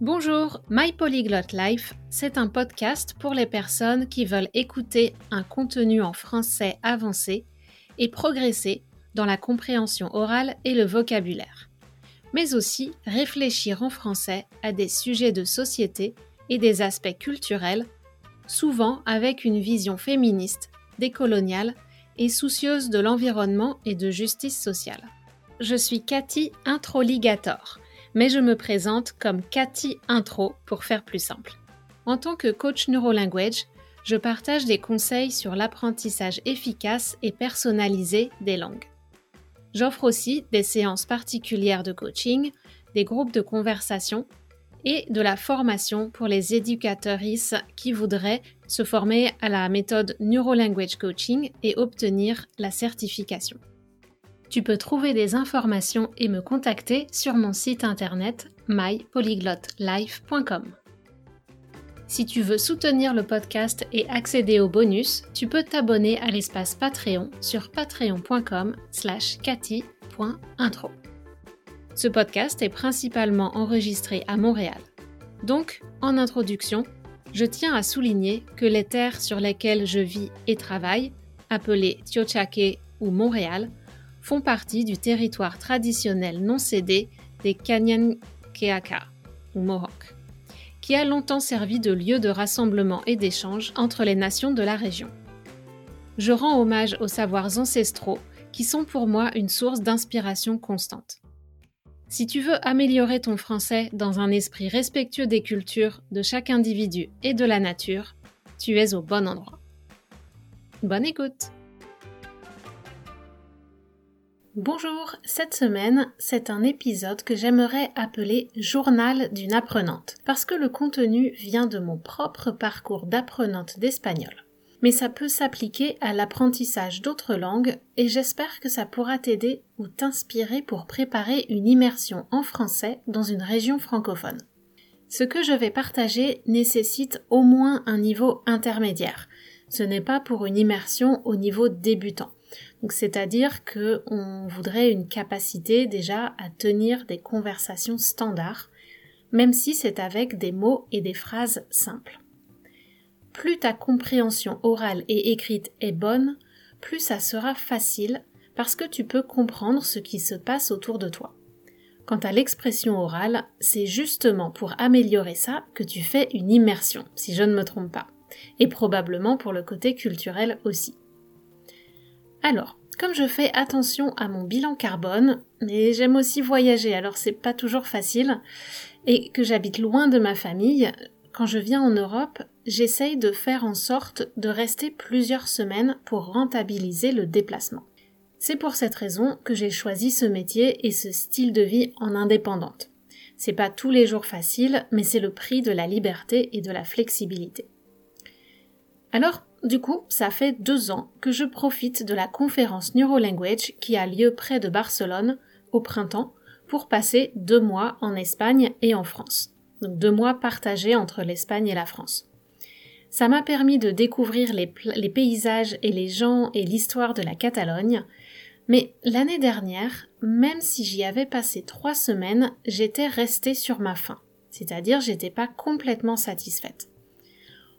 Bonjour, My Polyglot Life, c'est un podcast pour les personnes qui veulent écouter un contenu en français avancé et progresser dans la compréhension orale et le vocabulaire, mais aussi réfléchir en français à des sujets de société et des aspects culturels, souvent avec une vision féministe, décoloniale et soucieuse de l'environnement et de justice sociale. Je suis Cathy Introligator mais je me présente comme Cathy Intro pour faire plus simple. En tant que coach NeuroLanguage, je partage des conseils sur l'apprentissage efficace et personnalisé des langues. J'offre aussi des séances particulières de coaching, des groupes de conversation et de la formation pour les éducateurs qui voudraient se former à la méthode NeuroLanguage Coaching et obtenir la certification. Tu peux trouver des informations et me contacter sur mon site internet mypolyglotlife.com. Si tu veux soutenir le podcast et accéder aux bonus, tu peux t'abonner à l'espace Patreon sur patreon.com slash. Ce podcast est principalement enregistré à Montréal. Donc, en introduction, je tiens à souligner que les terres sur lesquelles je vis et travaille, appelées Tiochake ou Montréal, font partie du territoire traditionnel non cédé des Kanyankeaka, ou Mohawk, qui a longtemps servi de lieu de rassemblement et d'échange entre les nations de la région. Je rends hommage aux savoirs ancestraux qui sont pour moi une source d'inspiration constante. Si tu veux améliorer ton français dans un esprit respectueux des cultures, de chaque individu et de la nature, tu es au bon endroit. Bonne écoute Bonjour, cette semaine, c'est un épisode que j'aimerais appeler Journal d'une apprenante, parce que le contenu vient de mon propre parcours d'apprenante d'espagnol. Mais ça peut s'appliquer à l'apprentissage d'autres langues et j'espère que ça pourra t'aider ou t'inspirer pour préparer une immersion en français dans une région francophone. Ce que je vais partager nécessite au moins un niveau intermédiaire. Ce n'est pas pour une immersion au niveau débutant. C'est-à-dire que on voudrait une capacité déjà à tenir des conversations standards, même si c'est avec des mots et des phrases simples. Plus ta compréhension orale et écrite est bonne, plus ça sera facile parce que tu peux comprendre ce qui se passe autour de toi. Quant à l'expression orale, c'est justement pour améliorer ça que tu fais une immersion, si je ne me trompe pas, et probablement pour le côté culturel aussi. Alors, comme je fais attention à mon bilan carbone, mais j'aime aussi voyager, alors c'est pas toujours facile, et que j'habite loin de ma famille, quand je viens en Europe, j'essaye de faire en sorte de rester plusieurs semaines pour rentabiliser le déplacement. C'est pour cette raison que j'ai choisi ce métier et ce style de vie en indépendante. C'est pas tous les jours facile, mais c'est le prix de la liberté et de la flexibilité. Alors, du coup, ça fait deux ans que je profite de la conférence NeuroLanguage qui a lieu près de Barcelone au printemps pour passer deux mois en Espagne et en France. Donc deux mois partagés entre l'Espagne et la France. Ça m'a permis de découvrir les, les paysages et les gens et l'histoire de la Catalogne, mais l'année dernière, même si j'y avais passé trois semaines, j'étais restée sur ma faim, c'est-à-dire j'étais pas complètement satisfaite.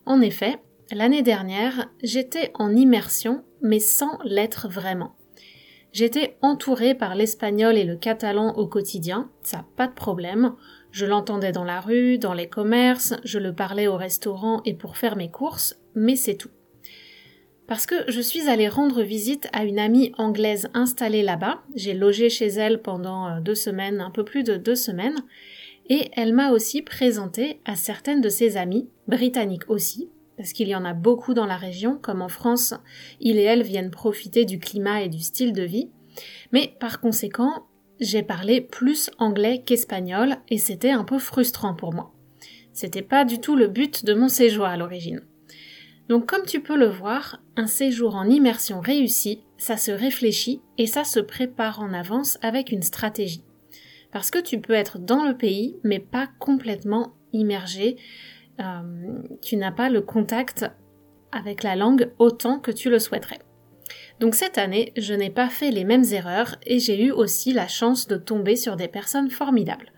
En effet, L'année dernière, j'étais en immersion, mais sans l'être vraiment. J'étais entourée par l'espagnol et le catalan au quotidien, ça pas de problème. Je l'entendais dans la rue, dans les commerces, je le parlais au restaurant et pour faire mes courses, mais c'est tout. Parce que je suis allée rendre visite à une amie anglaise installée là-bas, j'ai logé chez elle pendant euh, deux semaines, un peu plus de deux semaines, et elle m'a aussi présenté à certaines de ses amies, britanniques aussi, parce qu'il y en a beaucoup dans la région, comme en France, ils et elles viennent profiter du climat et du style de vie. Mais par conséquent, j'ai parlé plus anglais qu'espagnol et c'était un peu frustrant pour moi. C'était pas du tout le but de mon séjour à l'origine. Donc comme tu peux le voir, un séjour en immersion réussi, ça se réfléchit et ça se prépare en avance avec une stratégie. Parce que tu peux être dans le pays mais pas complètement immergé euh, tu n'as pas le contact avec la langue autant que tu le souhaiterais. Donc cette année, je n'ai pas fait les mêmes erreurs et j'ai eu aussi la chance de tomber sur des personnes formidables.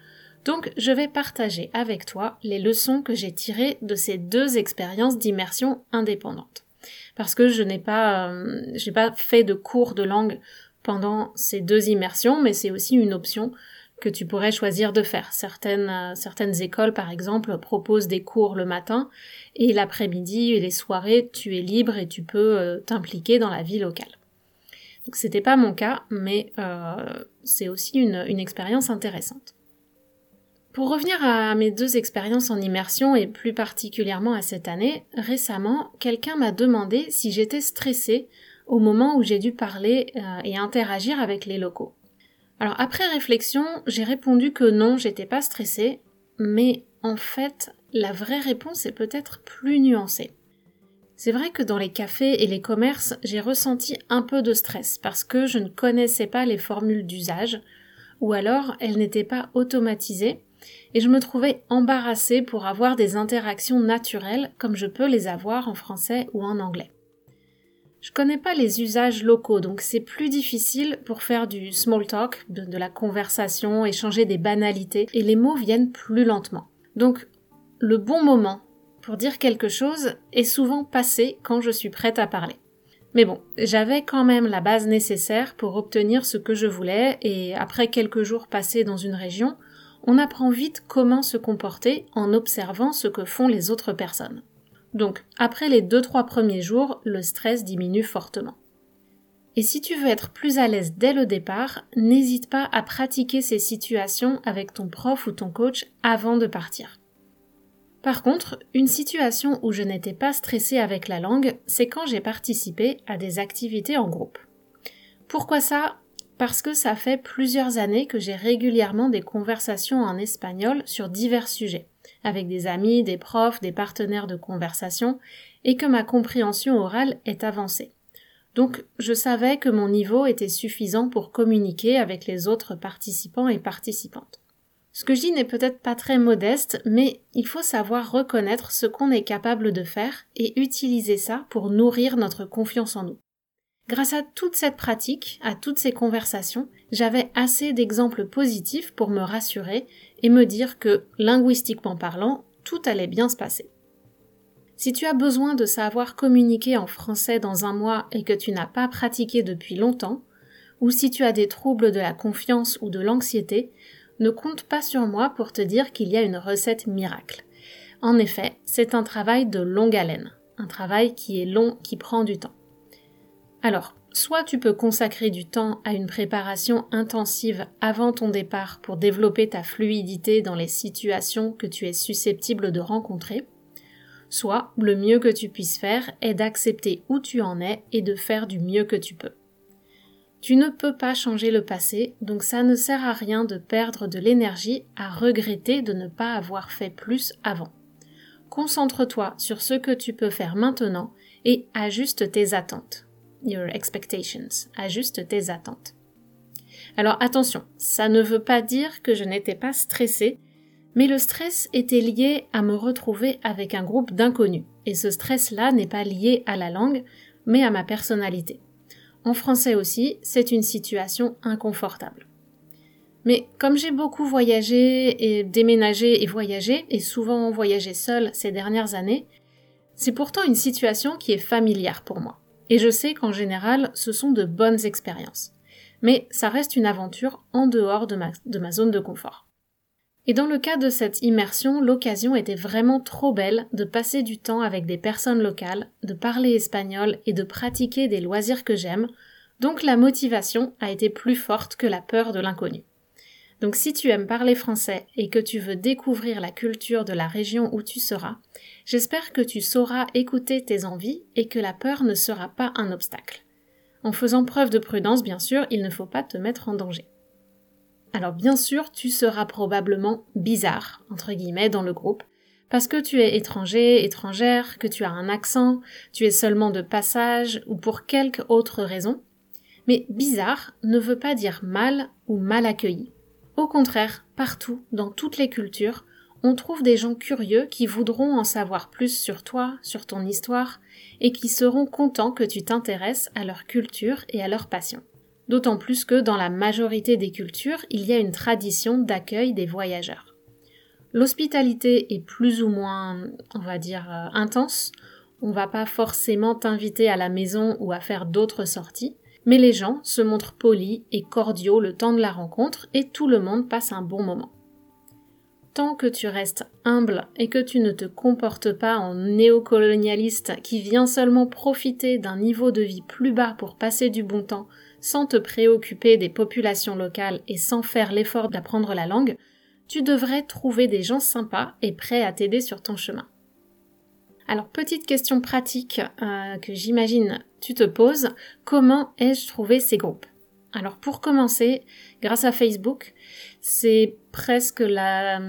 Donc je vais partager avec toi les leçons que j'ai tirées de ces deux expériences d'immersion indépendantes. Parce que je n'ai pas, euh, fait de cours de langue pendant ces deux immersions, mais c'est aussi une option que tu pourrais choisir de faire. Certaines, euh, certaines écoles, par exemple, proposent des cours le matin et l'après-midi et les soirées, tu es libre et tu peux euh, t'impliquer dans la vie locale. Donc c'était pas mon cas, mais euh, c'est aussi une, une expérience intéressante. Pour revenir à mes deux expériences en immersion et plus particulièrement à cette année, récemment, quelqu'un m'a demandé si j'étais stressée au moment où j'ai dû parler et interagir avec les locaux. Alors après réflexion, j'ai répondu que non, j'étais pas stressée, mais en fait, la vraie réponse est peut-être plus nuancée. C'est vrai que dans les cafés et les commerces, j'ai ressenti un peu de stress parce que je ne connaissais pas les formules d'usage, ou alors elles n'étaient pas automatisées, et je me trouvais embarrassée pour avoir des interactions naturelles comme je peux les avoir en français ou en anglais. Je connais pas les usages locaux, donc c'est plus difficile pour faire du small talk, de, la conversation, échanger des banalités, et les mots viennent plus lentement. Donc, le bon moment pour dire quelque chose est souvent passé quand je suis prête à parler. Mais bon, j'avais quand même la base nécessaire pour obtenir ce que je voulais, et après quelques jours passés dans une région, on apprend vite comment se comporter en observant ce que font les autres personnes. Donc, après les 2-3 premiers jours, le stress diminue fortement. Et si tu veux être plus à l'aise dès le départ, n'hésite pas à pratiquer ces situations avec ton prof ou ton coach avant de partir. Par contre, une situation où je n'étais pas stressée avec la langue, c'est quand j'ai participé à des activités en groupe. Pourquoi ça? Parce que ça fait plusieurs années que j'ai régulièrement des conversations en espagnol sur divers sujets avec des amis, des profs, des partenaires de conversation, et que ma compréhension orale est avancée. Donc je savais que mon niveau était suffisant pour communiquer avec les autres participants et participantes. Ce que je dis n'est peut-être pas très modeste, mais il faut savoir reconnaître ce qu'on est capable de faire et utiliser ça pour nourrir notre confiance en nous. Grâce à toute cette pratique, à toutes ces conversations, j'avais assez d'exemples positifs pour me rassurer et me dire que, linguistiquement parlant, tout allait bien se passer. Si tu as besoin de savoir communiquer en français dans un mois et que tu n'as pas pratiqué depuis longtemps, ou si tu as des troubles de la confiance ou de l'anxiété, ne compte pas sur moi pour te dire qu'il y a une recette miracle. En effet, c'est un travail de longue haleine, un travail qui est long, qui prend du temps. Alors, Soit tu peux consacrer du temps à une préparation intensive avant ton départ pour développer ta fluidité dans les situations que tu es susceptible de rencontrer, soit le mieux que tu puisses faire est d'accepter où tu en es et de faire du mieux que tu peux. Tu ne peux pas changer le passé, donc ça ne sert à rien de perdre de l'énergie à regretter de ne pas avoir fait plus avant. Concentre-toi sur ce que tu peux faire maintenant et ajuste tes attentes your expectations, ajuste tes attentes. Alors attention, ça ne veut pas dire que je n'étais pas stressée, mais le stress était lié à me retrouver avec un groupe d'inconnus, et ce stress-là n'est pas lié à la langue, mais à ma personnalité. En français aussi, c'est une situation inconfortable. Mais comme j'ai beaucoup voyagé et déménagé et voyagé, et souvent voyagé seul ces dernières années, c'est pourtant une situation qui est familière pour moi. Et je sais qu'en général, ce sont de bonnes expériences. Mais ça reste une aventure en dehors de ma, zone de confort. Et dans le cas de cette immersion, l'occasion était vraiment trop belle de passer du temps avec des personnes locales, de parler espagnol et de pratiquer des loisirs que j'aime, donc la motivation a été plus forte que la peur de l'inconnu. Donc si tu aimes parler français et que tu veux découvrir la culture de la région où tu seras, j'espère que tu sauras écouter tes envies et que la peur ne sera pas un obstacle. En faisant preuve de prudence, bien sûr, il ne faut pas te mettre en danger. Alors bien sûr, tu seras probablement bizarre, entre guillemets, dans le groupe, parce que tu es étranger, étrangère, que tu as un accent, tu es seulement de passage ou pour quelque autre raison. Mais bizarre ne veut pas dire mal ou mal accueilli. Au contraire, partout, dans toutes les cultures, on trouve des gens curieux qui voudront en savoir plus sur toi, sur ton histoire, et qui seront contents que tu t'intéresses à leur culture et à leur passion. D'autant plus que dans la majorité des cultures, il y a une tradition d'accueil des voyageurs. L'hospitalité est plus ou moins, on va dire, euh, intense. On va pas forcément t'inviter à la maison ou à faire d'autres sorties, mais les gens se montrent polis et cordiaux le temps de la rencontre et tout le monde passe un bon moment. Tant que tu restes humble et que tu ne te comportes pas en néocolonialiste qui vient seulement profiter d'un niveau de vie plus bas pour passer du bon temps sans te préoccuper des populations locales et sans faire l'effort d'apprendre la langue, tu devrais trouver des gens sympas et prêts à t'aider sur ton chemin. Alors petite question pratique euh, que j'imagine tu te poses, comment ai-je trouvé ces groupes? Alors pour commencer, grâce à Facebook, c'est presque la,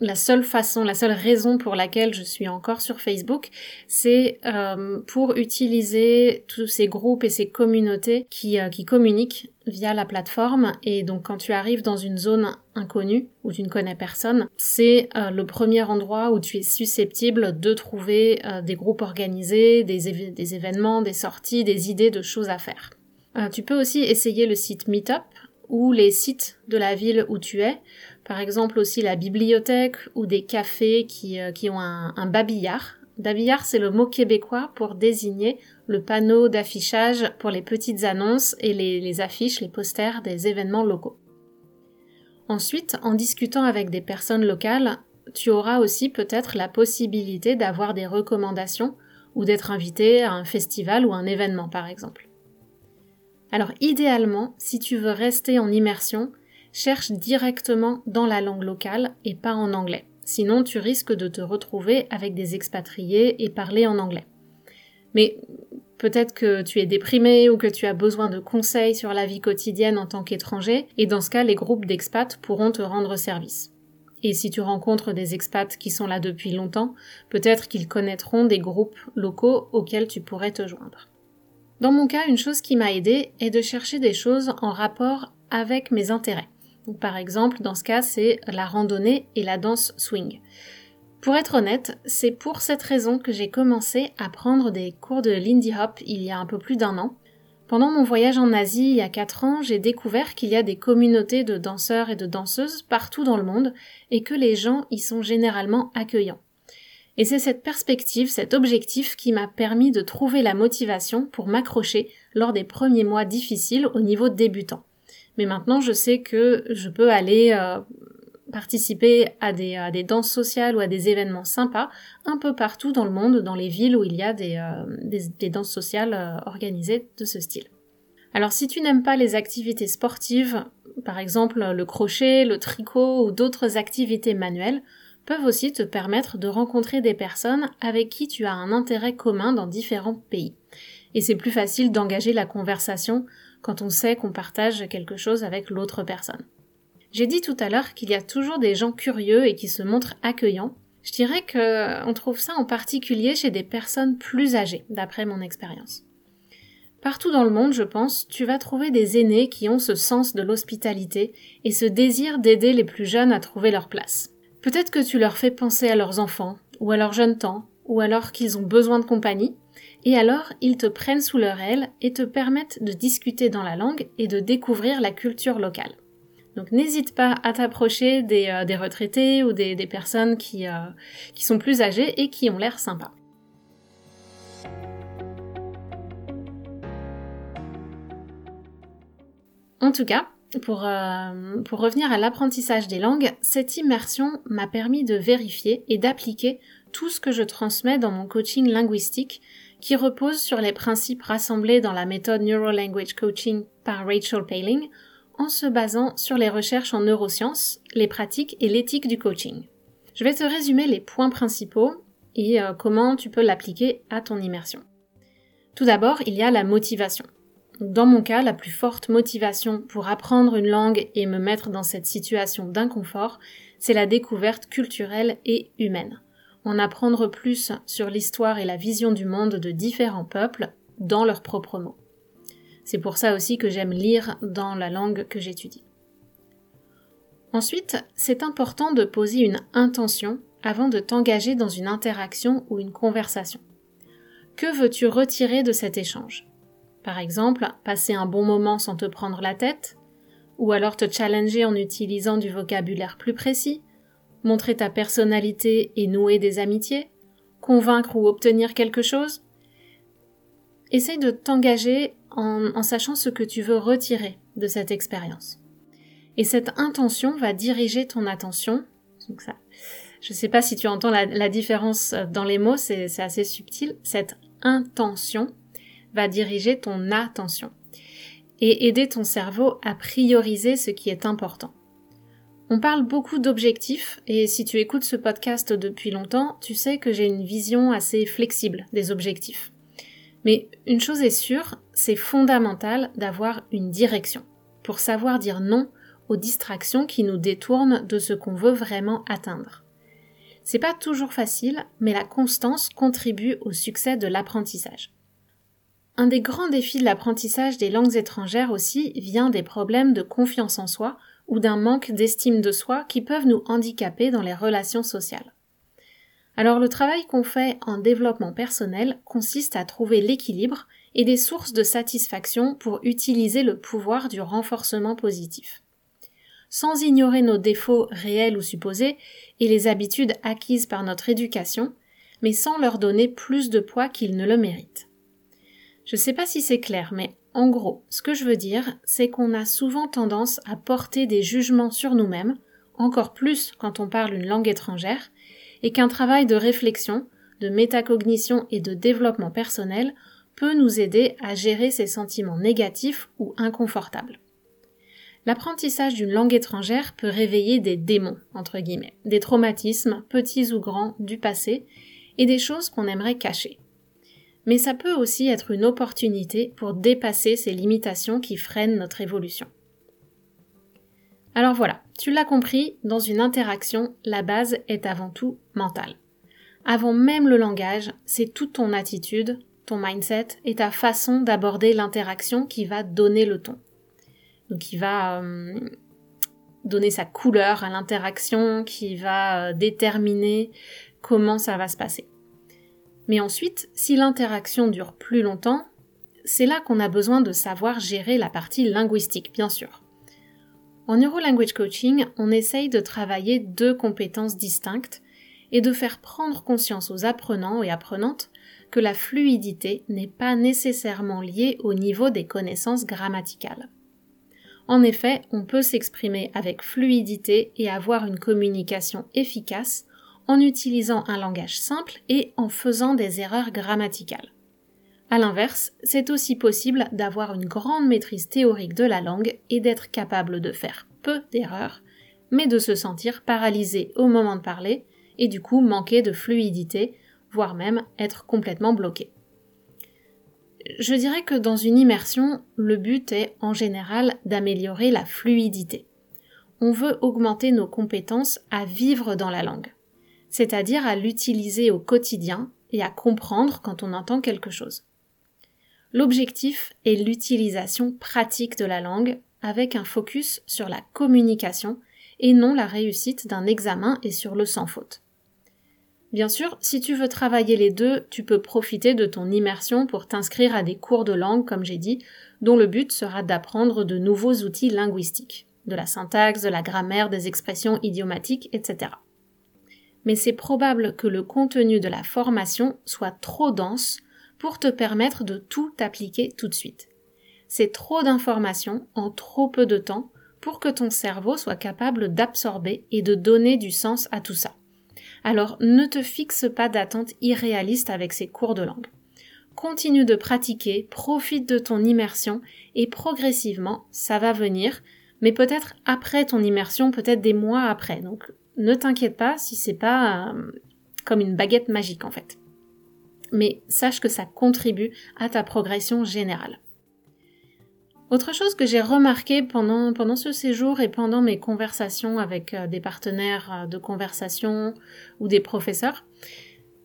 la seule façon, la seule raison pour laquelle je suis encore sur Facebook, c'est euh, pour utiliser tous ces groupes et ces communautés qui, euh, qui communiquent via la plateforme. Et donc quand tu arrives dans une zone inconnue où tu ne connais personne, c'est euh, le premier endroit où tu es susceptible de trouver des groupes organisés, des, des, événements, des sorties, des idées de choses à faire. tu peux aussi essayer le site Meetup ou les sites de la ville où tu es. Par exemple aussi la bibliothèque ou des cafés qui, euh, qui ont un, babillard. Babillard, c'est le mot québécois pour désigner le panneau d'affichage pour les petites annonces et les affiches, les posters des événements locaux. Ensuite, en discutant avec des personnes locales, tu auras aussi peut-être la possibilité d'avoir des recommandations ou d'être invité à un festival ou un événement par exemple. Alors idéalement, si tu veux rester en immersion, cherche directement dans la langue locale et pas en anglais. Sinon, tu risques de te retrouver avec des expatriés et parler en anglais. Mais peut-être que tu es déprimé ou que tu as besoin de conseils sur la vie quotidienne en tant qu'étranger, et dans ce cas, les groupes d'expats pourront te rendre service. Et si tu rencontres des expats qui sont là depuis longtemps, peut-être qu'ils connaîtront des groupes locaux auxquels tu pourrais te joindre. Dans mon cas, une chose qui m'a aidé est de chercher des choses en rapport avec mes intérêts. Par exemple, dans ce cas, c'est la randonnée et la danse swing. Pour être honnête, c'est pour cette raison que j'ai commencé à prendre des cours de Lindy Hop il y a un peu plus d'un an. Pendant mon voyage en Asie il y a 4 ans, j'ai découvert qu'il y a des communautés de danseurs et de danseuses partout dans le monde et que les gens y sont généralement accueillants. Et c'est cette perspective, cet objectif qui m'a permis de trouver la motivation pour m'accrocher lors des premiers mois difficiles au niveau débutant. Mais maintenant, je sais que je peux aller euh, participer à des, danses sociales ou à des événements sympas un peu partout dans le monde, dans les villes où il y a des, euh, danses sociales euh, organisées de ce style. Alors si tu n'aimes pas les activités sportives, par exemple le crochet, le tricot ou d'autres activités manuelles, peuvent aussi te permettre de rencontrer des personnes avec qui tu as un intérêt commun dans différents pays. Et c'est plus facile d'engager la conversation quand on sait qu'on partage quelque chose avec l'autre personne. J'ai dit tout à l'heure qu'il y a toujours des gens curieux et qui se montrent accueillants. Je dirais que on trouve ça en particulier chez des personnes plus âgées, d'après mon expérience. Partout dans le monde, je pense, tu vas trouver des aînés qui ont ce sens de l'hospitalité et ce désir d'aider les plus jeunes à trouver leur place. Peut-être que tu leur fais penser à leurs enfants, ou à leur jeune temps, ou alors qu'ils ont besoin de compagnie, et alors ils te prennent sous leur aile et te permettent de discuter dans la langue et de découvrir la culture locale. Donc n'hésite pas à t'approcher des, euh, retraités ou des, personnes qui, euh, qui sont plus âgées et qui ont l'air sympas. En tout cas, pour, euh, pour revenir à l'apprentissage des langues, cette immersion m'a permis de vérifier et d'appliquer tout ce que je transmets dans mon coaching linguistique qui repose sur les principes rassemblés dans la méthode Neuro Language Coaching par Rachel Paling en se basant sur les recherches en neurosciences, les pratiques et l'éthique du coaching. Je vais te résumer les points principaux et euh, comment tu peux l'appliquer à ton immersion. Tout d'abord, il y a la motivation. Dans mon cas, la plus forte motivation pour apprendre une langue et me mettre dans cette situation d'inconfort, c'est la découverte culturelle et humaine. En apprendre plus sur l'histoire et la vision du monde de différents peuples dans leurs propres mots. C'est pour ça aussi que j'aime lire dans la langue que j'étudie. Ensuite, c'est important de poser une intention avant de t'engager dans une interaction ou une conversation. Que veux-tu retirer de cet échange? Par exemple, passer un bon moment sans te prendre la tête, ou alors te challenger en utilisant du vocabulaire plus précis, Montrer ta personnalité et nouer des amitiés Convaincre ou obtenir quelque chose Essaye de t'engager en, sachant ce que tu veux retirer de cette expérience. Et cette intention va diriger ton attention. Je ne sais pas si tu entends la différence dans les mots, c'est assez subtil. Cette intention va diriger ton attention et aider ton cerveau à prioriser ce qui est important. On parle beaucoup d'objectifs et si tu écoutes ce podcast depuis longtemps, tu sais que j'ai une vision assez flexible des objectifs. Mais une chose est sûre, c'est fondamental d'avoir une direction pour savoir dire non aux distractions qui nous détournent de ce qu'on veut vraiment atteindre. C'est pas toujours facile, mais la constance contribue au succès de l'apprentissage. Un des grands défis de l'apprentissage des langues étrangères aussi vient des problèmes de confiance en soi ou d'un manque d'estime de soi qui peuvent nous handicaper dans les relations sociales. Alors le travail qu'on fait en développement personnel consiste à trouver l'équilibre et des sources de satisfaction pour utiliser le pouvoir du renforcement positif. Sans ignorer nos défauts réels ou supposés et les habitudes acquises par notre éducation, mais sans leur donner plus de poids qu'ils ne le méritent. Je sais pas si c'est clair, mais en gros, ce que je veux dire, c'est qu'on a souvent tendance à porter des jugements sur nous-mêmes, encore plus quand on parle une langue étrangère, et qu'un travail de réflexion, de métacognition et de développement personnel peut nous aider à gérer ces sentiments négatifs ou inconfortables. L'apprentissage d'une langue étrangère peut réveiller des démons, entre guillemets, des traumatismes, petits ou grands, du passé, et des choses qu'on aimerait cacher mais ça peut aussi être une opportunité pour dépasser ces limitations qui freinent notre évolution. Alors voilà, tu l'as compris, dans une interaction, la base est avant tout mentale. Avant même le langage, c'est toute ton attitude, ton mindset et ta façon d'aborder l'interaction qui va donner le ton. Donc qui va euh, donner sa couleur à l'interaction, qui va euh, déterminer comment ça va se passer. Mais ensuite, si l'interaction dure plus longtemps, c'est là qu'on a besoin de savoir gérer la partie linguistique, bien sûr. En Neuro-Language Coaching, on essaye de travailler deux compétences distinctes et de faire prendre conscience aux apprenants et apprenantes que la fluidité n'est pas nécessairement liée au niveau des connaissances grammaticales. En effet, on peut s'exprimer avec fluidité et avoir une communication efficace en utilisant un langage simple et en faisant des erreurs grammaticales. À l'inverse, c'est aussi possible d'avoir une grande maîtrise théorique de la langue et d'être capable de faire peu d'erreurs, mais de se sentir paralysé au moment de parler et du coup manquer de fluidité, voire même être complètement bloqué. Je dirais que dans une immersion, le but est en général d'améliorer la fluidité. On veut augmenter nos compétences à vivre dans la langue c'est-à-dire à, l'utiliser au quotidien et à comprendre quand on entend quelque chose. L'objectif est l'utilisation pratique de la langue avec un focus sur la communication et non la réussite d'un examen et sur le sans faute. Bien sûr, si tu veux travailler les deux, tu peux profiter de ton immersion pour t'inscrire à des cours de langue, comme j'ai dit, dont le but sera d'apprendre de nouveaux outils linguistiques, de la syntaxe, de la grammaire, des expressions idiomatiques, etc mais c'est probable que le contenu de la formation soit trop dense pour te permettre de tout appliquer tout de suite. C'est trop d'informations en trop peu de temps pour que ton cerveau soit capable d'absorber et de donner du sens à tout ça. Alors ne te fixe pas d'attente irréaliste avec ces cours de langue. Continue de pratiquer, profite de ton immersion et progressivement ça va venir, mais peut-être après ton immersion, peut-être des mois après. Ne t'inquiète pas si c'est pas euh, comme une baguette magique en fait. Mais sache que ça contribue à ta progression générale. Autre chose que j'ai remarqué pendant, pendant ce séjour et pendant mes conversations avec euh, des partenaires euh, de conversation ou des professeurs,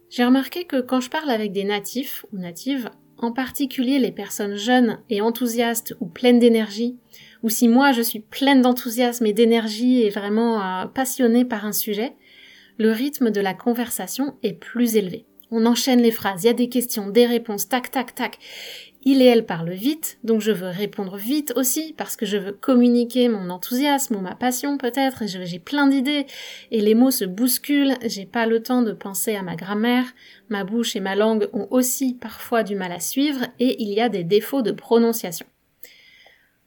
j'ai remarqué que quand je parle avec des natifs ou natives, en particulier les personnes jeunes et enthousiastes ou pleines d'énergie, ou si moi je suis pleine d'enthousiasme et d'énergie et vraiment euh, passionnée par un sujet, le rythme de la conversation est plus élevé. On enchaîne les phrases, il y a des questions, des réponses, tac, tac, tac. Il et elle parlent vite, donc je veux répondre vite aussi, parce que je veux communiquer mon enthousiasme ou ma passion peut-être, j'ai plein d'idées, et les mots se bousculent, j'ai pas le temps de penser à ma grammaire, ma bouche et ma langue ont aussi parfois du mal à suivre, et il y a des défauts de prononciation.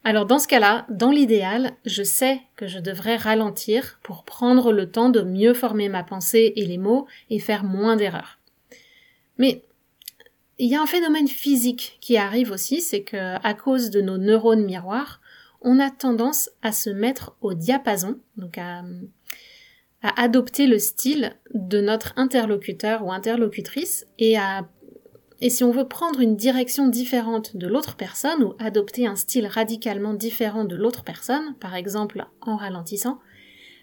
Alors dans ce cas-là, dans l'idéal, je sais que je devrais ralentir pour prendre le temps de mieux former ma pensée et les mots et faire moins d'erreurs. Mais il y a un phénomène physique qui arrive aussi, c'est que à cause de nos neurones miroirs, on a tendance à se mettre au diapason, donc à, adopter le style de notre interlocuteur ou interlocutrice et à et si on veut prendre une direction différente de l'autre personne ou adopter un style radicalement différent de l'autre personne, par exemple en ralentissant,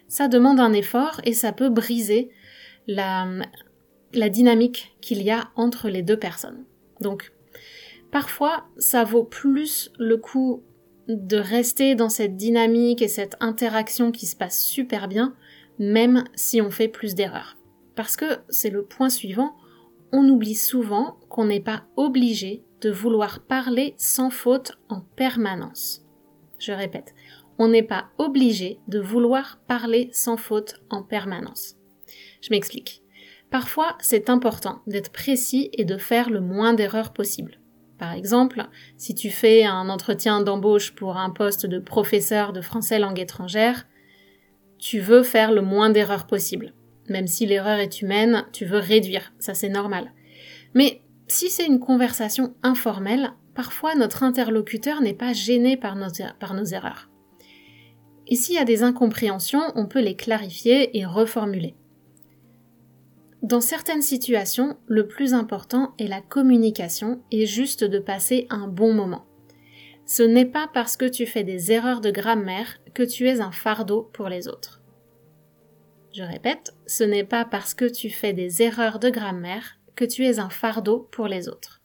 ça demande un effort et ça peut briser la, dynamique qu'il y a entre les deux personnes. Donc, parfois, ça vaut plus le coup de rester dans cette dynamique et cette interaction qui se passe super bien, même si on fait plus d'erreurs. Parce que c'est le point suivant, on oublie souvent qu'on n'est pas obligé de vouloir parler sans faute en permanence. Je répète, on n'est pas obligé de vouloir parler sans faute en permanence. Je m'explique. Parfois, c'est important d'être précis et de faire le moins d'erreurs possible. Par exemple, si tu fais un entretien d'embauche pour un poste de professeur de français langue étrangère, tu veux faire le moins d'erreurs possible. Même si l'erreur est humaine, tu veux réduire, ça c'est normal. Mais si c'est une conversation informelle, parfois notre interlocuteur n'est pas gêné par nos, er-, par nos erreurs. Et s'il y a des incompréhensions, on peut les clarifier et reformuler. Dans certaines situations, le plus important est la communication et juste de passer un bon moment. Ce n'est pas parce que tu fais des erreurs de grammaire que tu es un fardeau pour les autres. Je répète, ce n'est pas parce que tu fais des erreurs de grammaire que tu es un fardeau pour les autres.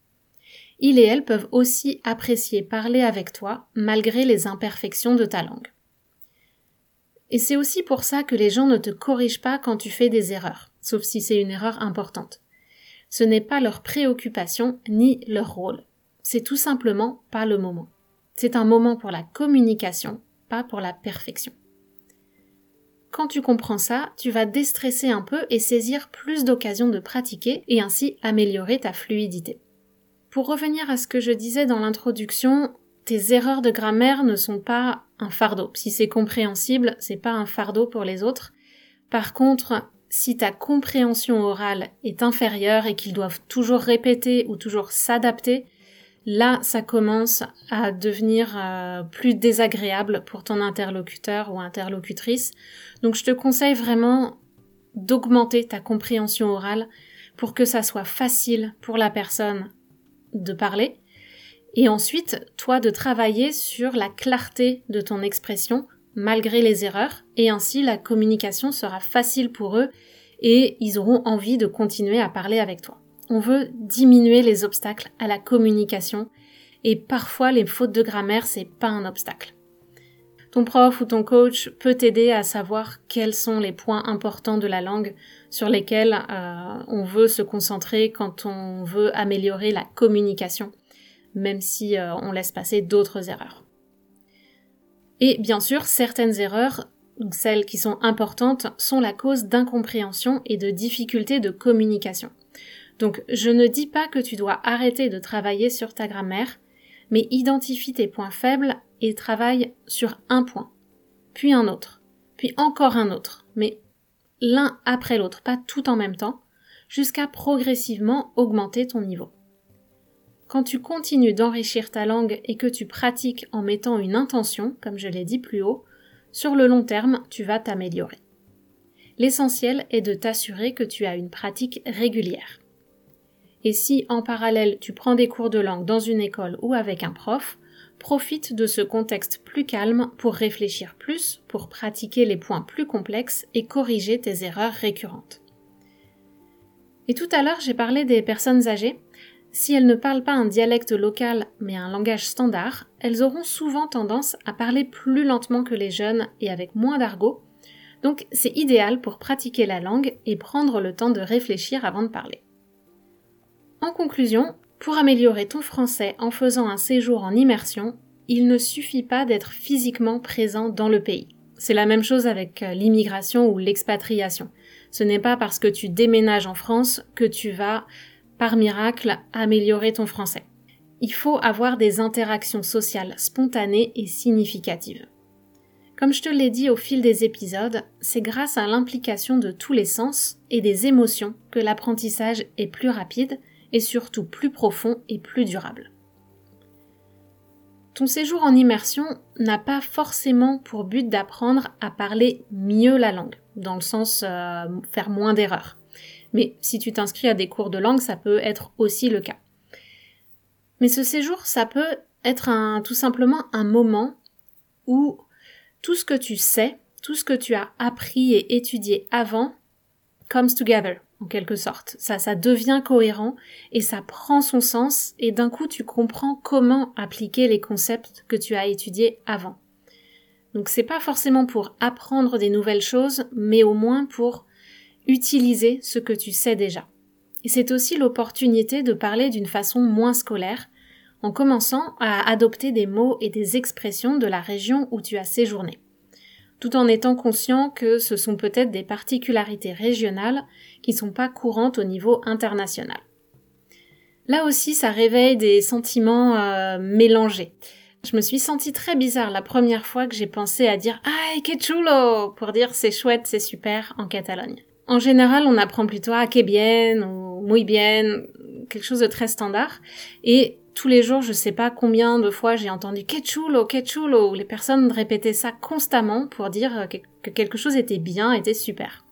Il et elle peuvent aussi apprécier parler avec toi malgré les imperfections de ta langue. Et c'est aussi pour ça que les gens ne te corrigent pas quand tu fais des erreurs sauf si c'est une erreur importante. Ce n'est pas leur préoccupation ni leur rôle. C'est tout simplement pas le moment. C'est un moment pour la communication, pas pour la perfection. Quand tu comprends ça, tu vas déstresser un peu et saisir plus d'occasions de pratiquer et ainsi améliorer ta fluidité. Pour revenir à ce que je disais dans l'introduction, tes erreurs de grammaire ne sont pas un fardeau. Si c'est compréhensible, c'est pas un fardeau pour les autres. Par contre, si ta compréhension orale est inférieure et qu'ils doivent toujours répéter ou toujours s'adapter, là, ça commence à devenir euh, plus désagréable pour ton interlocuteur ou interlocutrice. Donc, je te conseille vraiment d'augmenter ta compréhension orale pour que ça soit facile pour la personne de parler. Et ensuite, toi, de travailler sur la clarté de ton expression malgré les erreurs, et ainsi la communication sera facile pour eux et ils auront envie de continuer à parler avec toi. On veut diminuer les obstacles à la communication, et parfois les fautes de grammaire, c'est pas un obstacle. Ton prof ou ton coach peut t'aider à savoir quels sont les points importants de la langue sur lesquels euh, on veut se concentrer quand on veut améliorer la communication, même si euh, on laisse passer d'autres erreurs. Et bien sûr, certaines erreurs, celles qui sont importantes, sont la cause d'incompréhension et de difficultés de communication. Donc je ne dis pas que tu dois arrêter de travailler sur ta grammaire, mais identifie tes points faibles et travaille sur un point, puis un autre, puis encore un autre, mais l'un après l'autre, pas tout en même temps, jusqu'à progressivement augmenter ton niveau. Quand tu continues d'enrichir ta langue et que tu pratiques en mettant une intention, comme je l'ai dit plus haut, sur le long terme, tu vas t'améliorer. L'essentiel est de t'assurer que tu as une pratique régulière. Et si en parallèle tu prends des cours de langue dans une école ou avec un prof, profite de ce contexte plus calme pour réfléchir plus, pour pratiquer les points plus complexes et corriger tes erreurs récurrentes. Et tout à l'heure, j'ai parlé des personnes âgées. Si elles ne parlent pas un dialecte local mais un langage standard, elles auront souvent tendance à parler plus lentement que les jeunes et avec moins d'argot, donc c'est idéal pour pratiquer la langue et prendre le temps de réfléchir avant de parler. En conclusion, Pour améliorer ton français en faisant un séjour en immersion, il ne suffit pas d'être physiquement présent dans le pays. C'est la même chose avec euh, l'immigration ou l'expatriation. Ce n'est pas parce que tu déménages en France que tu vas, par miracle, améliorer ton français. Il faut avoir des interactions sociales spontanées et significatives. Comme je te l'ai dit au fil des épisodes, c'est grâce à l'implication de tous les sens et des émotions que l'apprentissage est plus rapide et surtout plus profond et plus durable. Ton séjour en immersion n'a pas forcément pour but d'apprendre à parler mieux la langue, dans le sens euh, faire moins d'erreurs. Mais si tu t'inscris à des cours de langue, ça peut être aussi le cas. Mais ce séjour, ça peut être un, tout simplement un moment où tout ce que tu sais, tout ce que tu as appris et étudié avant comes together, en quelque sorte. Ça, ça devient cohérent et ça prend son sens et d'un coup tu comprends comment appliquer les concepts que tu as étudiés avant. Donc c'est pas forcément pour apprendre des nouvelles choses, mais au moins pour utiliser ce que tu sais déjà. Et c'est aussi l'opportunité de parler d'une façon moins scolaire, en commençant à adopter des mots et des expressions de la région où tu as séjourné, tout en étant conscient que ce sont peut-être des particularités régionales qui ne sont pas courantes au niveau international. Là aussi, ça réveille des sentiments euh, mélangés. Je me suis sentie très bizarre la première fois que j'ai pensé à dire Ay, que chulo pour dire c'est chouette, c'est super en Catalogne. En général, on apprend plutôt à que bien ou muy bien, quelque chose de très standard. Et tous les jours, je sais pas combien de fois j'ai entendu que chulo, que chulo. Les personnes répétaient ça constamment pour dire que quelque chose était bien, était super.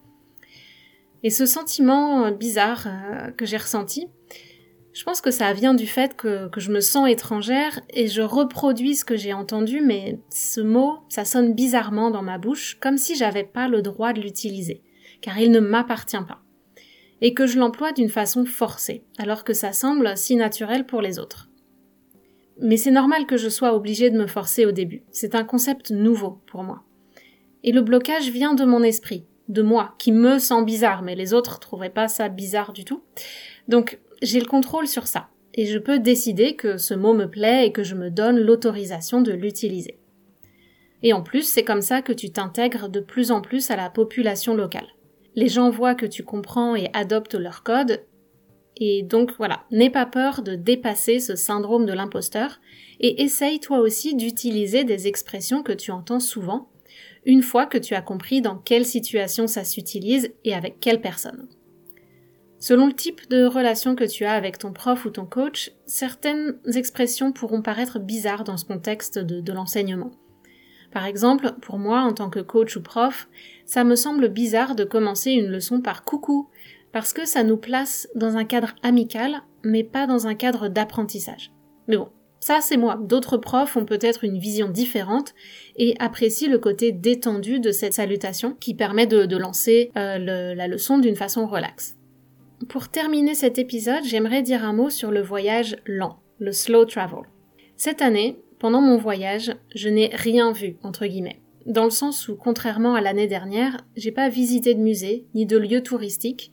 Et ce sentiment euh, bizarre euh, que j'ai ressenti, je pense que ça vient du fait que, que, je me sens étrangère et je reproduis ce que j'ai entendu, mais ce mot, ça sonne bizarrement dans ma bouche, comme si j'avais pas le droit de l'utiliser, car il ne m'appartient pas. Et que je l'emploie d'une façon forcée, alors que ça semble si naturel pour les autres. Mais c'est normal que je sois obligée de me forcer au début. C'est un concept nouveau pour moi. Et le blocage vient de mon esprit, de moi, qui me sent bizarre, mais les autres trouveraient pas ça bizarre du tout. Donc, j'ai le contrôle sur ça. Et je peux décider que ce mot me plaît et que je me donne l'autorisation de l'utiliser. Et en plus, c'est comme ça que tu t'intègres de plus en plus à la population locale. Les gens voient que tu comprends et adoptes leur code, et donc voilà, n'aie pas peur de dépasser ce syndrome de l'imposteur et essaye toi aussi d'utiliser des expressions que tu entends souvent, une fois que tu as compris dans quelle situation ça s'utilise et avec quelle personne. Selon le type de relation que tu as avec ton prof ou ton coach, certaines expressions pourront paraître bizarres dans ce contexte de, de l'enseignement. Par exemple, pour moi, en tant que coach ou prof, ça me semble bizarre de commencer une leçon par coucou, parce que ça nous place dans un cadre amical, mais pas dans un cadre d'apprentissage. Mais bon, ça c'est moi. D'autres profs ont peut-être une vision différente et apprécient le côté détendu de cette salutation qui permet de, lancer euh, la leçon d'une façon relaxe. Pour terminer cet épisode, j'aimerais dire un mot sur le voyage lent, le slow travel. Cette année, pendant mon voyage, je n'ai rien vu, entre guillemets. Dans le sens où, contrairement à l'année dernière, j'ai pas visité de musée, ni de lieux touristiques,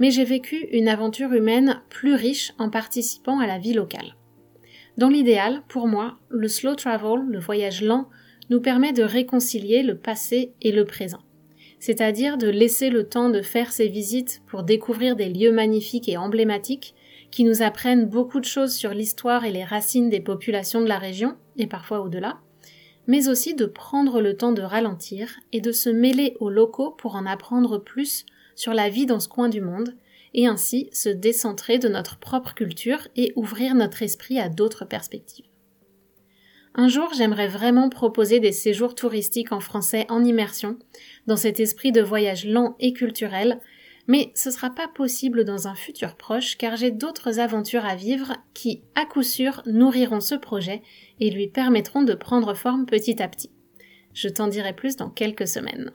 mais j'ai vécu une aventure humaine plus riche en participant à la vie locale. Dans l'idéal, pour moi, le slow travel, le voyage lent, nous permet de réconcilier le passé et le présent. C'est-à-dire de laisser le temps de faire ces visites pour découvrir des lieux magnifiques et emblématiques qui nous apprennent beaucoup de choses sur l'histoire et les racines des populations de la région, et parfois au-delà, mais aussi de prendre le temps de ralentir et de se mêler aux locaux pour en apprendre plus sur la vie dans ce coin du monde, et ainsi se décentrer de notre propre culture et ouvrir notre esprit à d'autres perspectives. Un jour, j'aimerais vraiment proposer des séjours touristiques en français en immersion, dans cet esprit de voyage lent et culturel, mais ce sera pas possible dans un futur proche car j'ai d'autres aventures à vivre qui, à coup sûr, nourriront ce projet et lui permettront de prendre forme petit à petit. Je t'en dirai plus dans quelques semaines.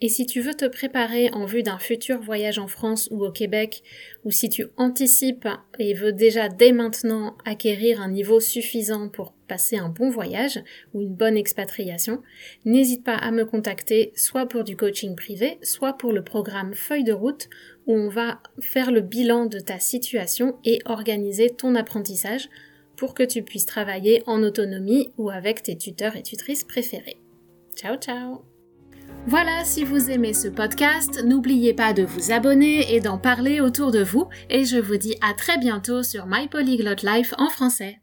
Et si tu veux te préparer en vue d'un futur voyage en France ou au Québec, ou si tu anticipes et veux déjà dès maintenant acquérir un niveau suffisant pour passer un bon voyage ou une bonne expatriation, n'hésite pas à me contacter soit pour du coaching privé, soit pour le programme Feuille de route où on va faire le bilan de ta situation et organiser ton apprentissage pour que tu puisses travailler en autonomie ou avec tes tuteurs et tutrices préférés. Ciao ciao voilà, si vous aimez ce podcast, n'oubliez pas de vous abonner et d'en parler autour de vous, et je vous dis à très bientôt sur My Polyglot Life en français.